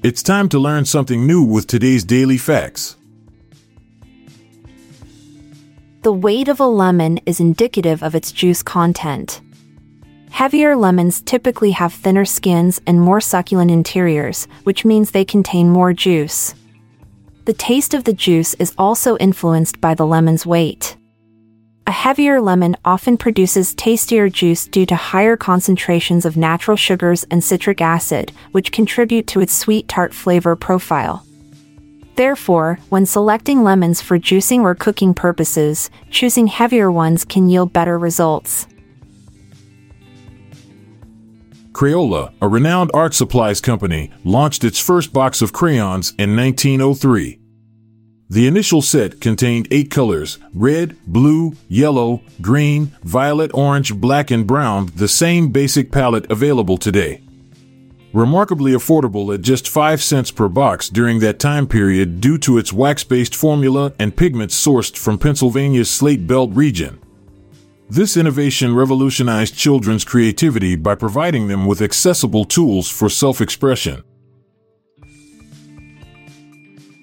It's time to learn something new with today's daily facts. The weight of a lemon is indicative of its juice content. Heavier lemons typically have thinner skins and more succulent interiors, which means they contain more juice. The taste of the juice is also influenced by the lemon's weight. A heavier lemon often produces tastier juice due to higher concentrations of natural sugars and citric acid, which contribute to its sweet tart flavor profile. Therefore, when selecting lemons for juicing or cooking purposes, choosing heavier ones can yield better results. Crayola, a renowned art supplies company, launched its first box of crayons in 1903. The initial set contained eight colors red, blue, yellow, green, violet, orange, black, and brown, the same basic palette available today. Remarkably affordable at just 5 cents per box during that time period due to its wax based formula and pigments sourced from Pennsylvania's Slate Belt region. This innovation revolutionized children's creativity by providing them with accessible tools for self expression.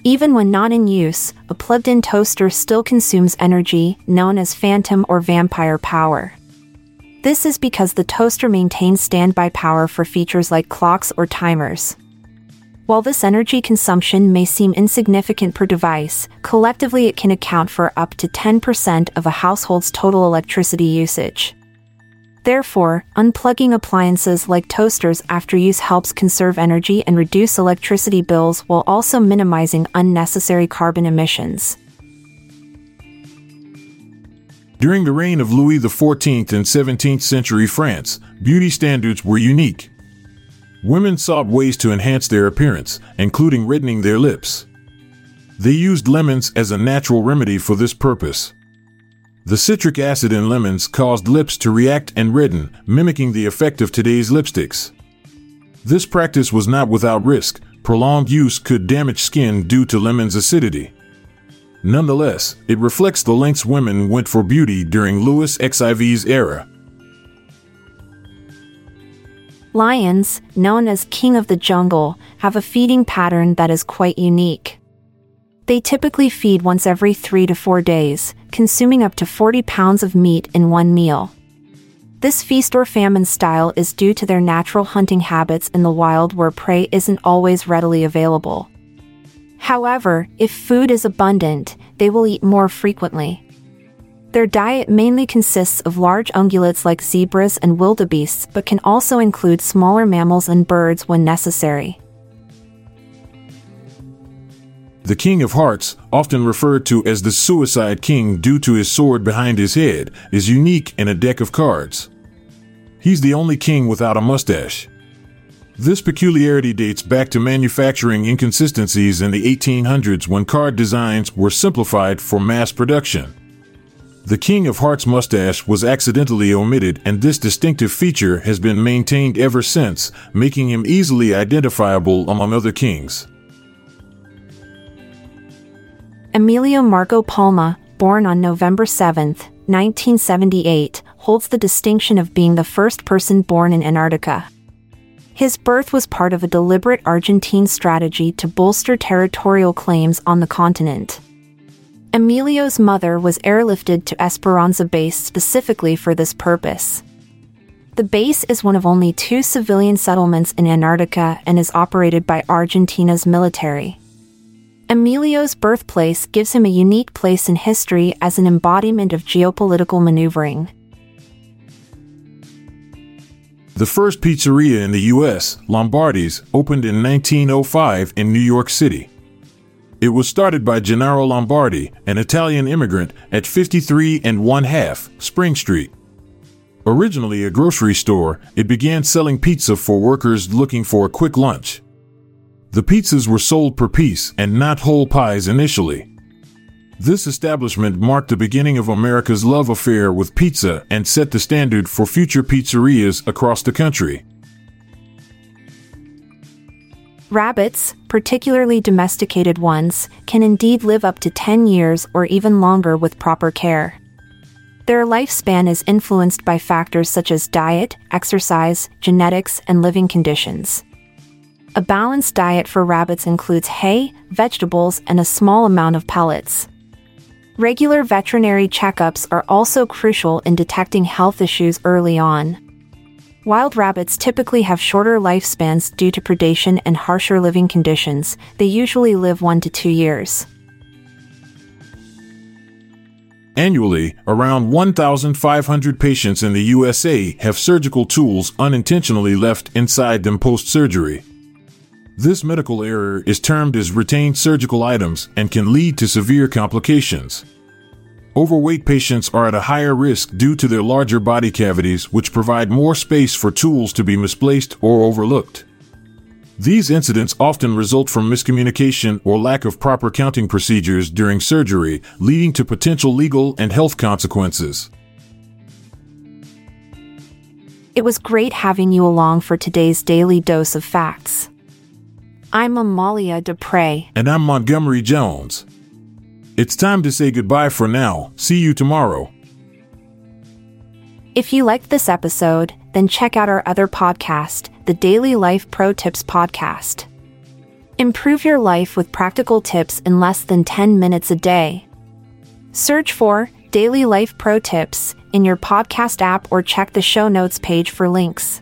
Even when not in use, a plugged in toaster still consumes energy, known as phantom or vampire power. This is because the toaster maintains standby power for features like clocks or timers. While this energy consumption may seem insignificant per device, collectively it can account for up to 10% of a household's total electricity usage. Therefore, unplugging appliances like toasters after use helps conserve energy and reduce electricity bills while also minimizing unnecessary carbon emissions. During the reign of Louis XIV in 17th century France, beauty standards were unique. Women sought ways to enhance their appearance, including reddening their lips. They used lemons as a natural remedy for this purpose. The citric acid in lemons caused lips to react and redden, mimicking the effect of today's lipsticks. This practice was not without risk. Prolonged use could damage skin due to lemon's acidity. Nonetheless, it reflects the lengths women went for beauty during Louis XIV's era. Lions, known as king of the jungle, have a feeding pattern that is quite unique. They typically feed once every three to four days, consuming up to 40 pounds of meat in one meal. This feast or famine style is due to their natural hunting habits in the wild where prey isn't always readily available. However, if food is abundant, they will eat more frequently. Their diet mainly consists of large ungulates like zebras and wildebeests but can also include smaller mammals and birds when necessary. The King of Hearts, often referred to as the Suicide King due to his sword behind his head, is unique in a deck of cards. He's the only king without a mustache. This peculiarity dates back to manufacturing inconsistencies in the 1800s when card designs were simplified for mass production. The King of Hearts mustache was accidentally omitted, and this distinctive feature has been maintained ever since, making him easily identifiable among other kings. Emilio Marco Palma, born on November 7, 1978, holds the distinction of being the first person born in Antarctica. His birth was part of a deliberate Argentine strategy to bolster territorial claims on the continent. Emilio's mother was airlifted to Esperanza Base specifically for this purpose. The base is one of only two civilian settlements in Antarctica and is operated by Argentina's military. Emilio's birthplace gives him a unique place in history as an embodiment of geopolitical maneuvering. The first pizzeria in the U.S., Lombardi's, opened in 1905 in New York City. It was started by Gennaro Lombardi, an Italian immigrant, at 53 and one half Spring Street. Originally a grocery store, it began selling pizza for workers looking for a quick lunch. The pizzas were sold per piece and not whole pies initially. This establishment marked the beginning of America's love affair with pizza and set the standard for future pizzerias across the country. Rabbits, particularly domesticated ones, can indeed live up to 10 years or even longer with proper care. Their lifespan is influenced by factors such as diet, exercise, genetics, and living conditions. A balanced diet for rabbits includes hay, vegetables, and a small amount of pellets. Regular veterinary checkups are also crucial in detecting health issues early on. Wild rabbits typically have shorter lifespans due to predation and harsher living conditions, they usually live 1 to 2 years. Annually, around 1,500 patients in the USA have surgical tools unintentionally left inside them post surgery. This medical error is termed as retained surgical items and can lead to severe complications. Overweight patients are at a higher risk due to their larger body cavities, which provide more space for tools to be misplaced or overlooked. These incidents often result from miscommunication or lack of proper counting procedures during surgery, leading to potential legal and health consequences. It was great having you along for today's daily dose of facts. I'm Amalia Dupre. And I'm Montgomery Jones. It's time to say goodbye for now. See you tomorrow. If you liked this episode, then check out our other podcast, the Daily Life Pro Tips Podcast. Improve your life with practical tips in less than 10 minutes a day. Search for Daily Life Pro Tips in your podcast app or check the show notes page for links.